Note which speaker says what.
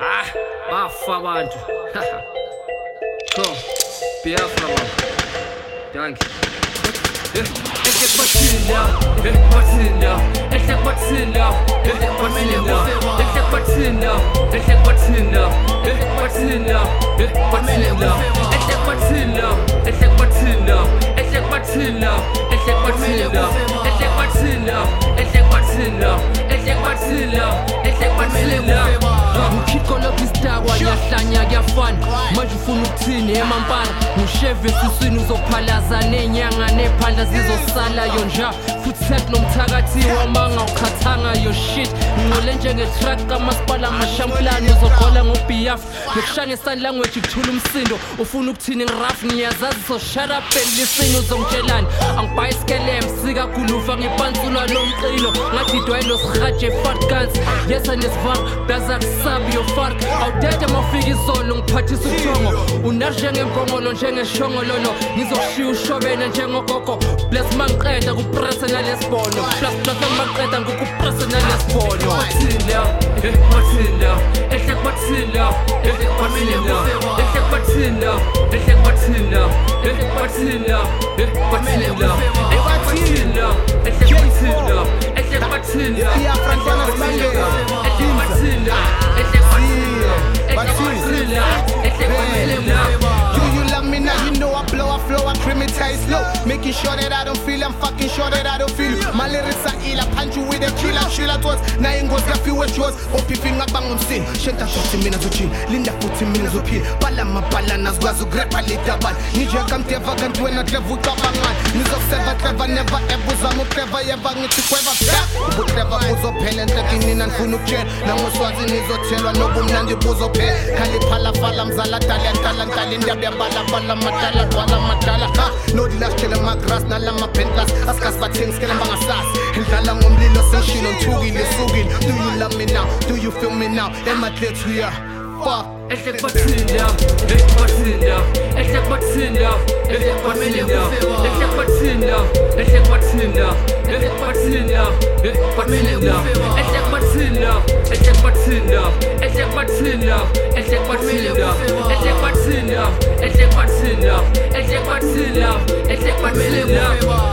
Speaker 1: Ah, bafa abantu. Go. Biafra man. Danke. Kwathina, ehle kwathina, ehle kuyafana manje ufuna ukuthini emampara ngusheve esiswini uzophalaza nenyanga nephandla zizosalayo nja. Futhi sekunomthakathi wamanga ukhathanga yo shit. Ngingole njenge-truck kamasipala amashamplani uzogqola ngobiyaf nokushaya sign language kuthula umsindo. Ufuna ukuthini ngiraf ngiyazazi so shut up and listen uzongitshelani angibhayi kulufa ngepansulwa lomqilo ngathi dwayilo sirhaje farkans yesanesvar daza kusabi yofark awudede mawufika izolo ngiphathisa uthongo unanjengenkongolo njengeshongololo. Ngizoshiya ushobene njengogogo bles mangiqeda kuprese nalesibono plus plus mangibaqeda ngikuprese nalesibono ehle kwathila ehle kwathila Ehle kwathila, ehle kwathila, ehle kwathila, ehle kwathila.
Speaker 2: Primatized low, making sure that I don't feel, I'm fucking sure that I don't feel. My lyrics are ill, I punch you with a killer, shila thoughts. Na ingozi ya few chores, opiping up bang umsin. Shenta 15 minutes uchin, linda 14 minutes upin. Bala mabala nazgwazu grepa litabal. Nijia kamteva kantwe na klevu kabangani. Nizokuseva clever never ever zamu ebuzama uclever yeba ngithi kweba back. Ubuclever buzophela enhlekini nanifuna ukutshela. Nangoswazi nizothelwa nobumnandi buzophela. Eh. Khaliphalafala mzala dala dala dala bala bala matala bala matala ha nodilashela amagras nalama-pentlas asikasibathengisikele bangasasi idlala ngomlilo sengishilo nthukile sukile do you love me now do you feel me now emaklethu ya fuck
Speaker 1: Ehle kwathina, ehle kwathina, ehle kwathina, ehle kwathina, ehle kwathina, ehle kwathina, ehle kwathina, ehle kwathina, ehle Tinder, elle check pas Tinder, elle check pas Tinder, elle check pas Tinder, elle check pas Tinder, elle check pas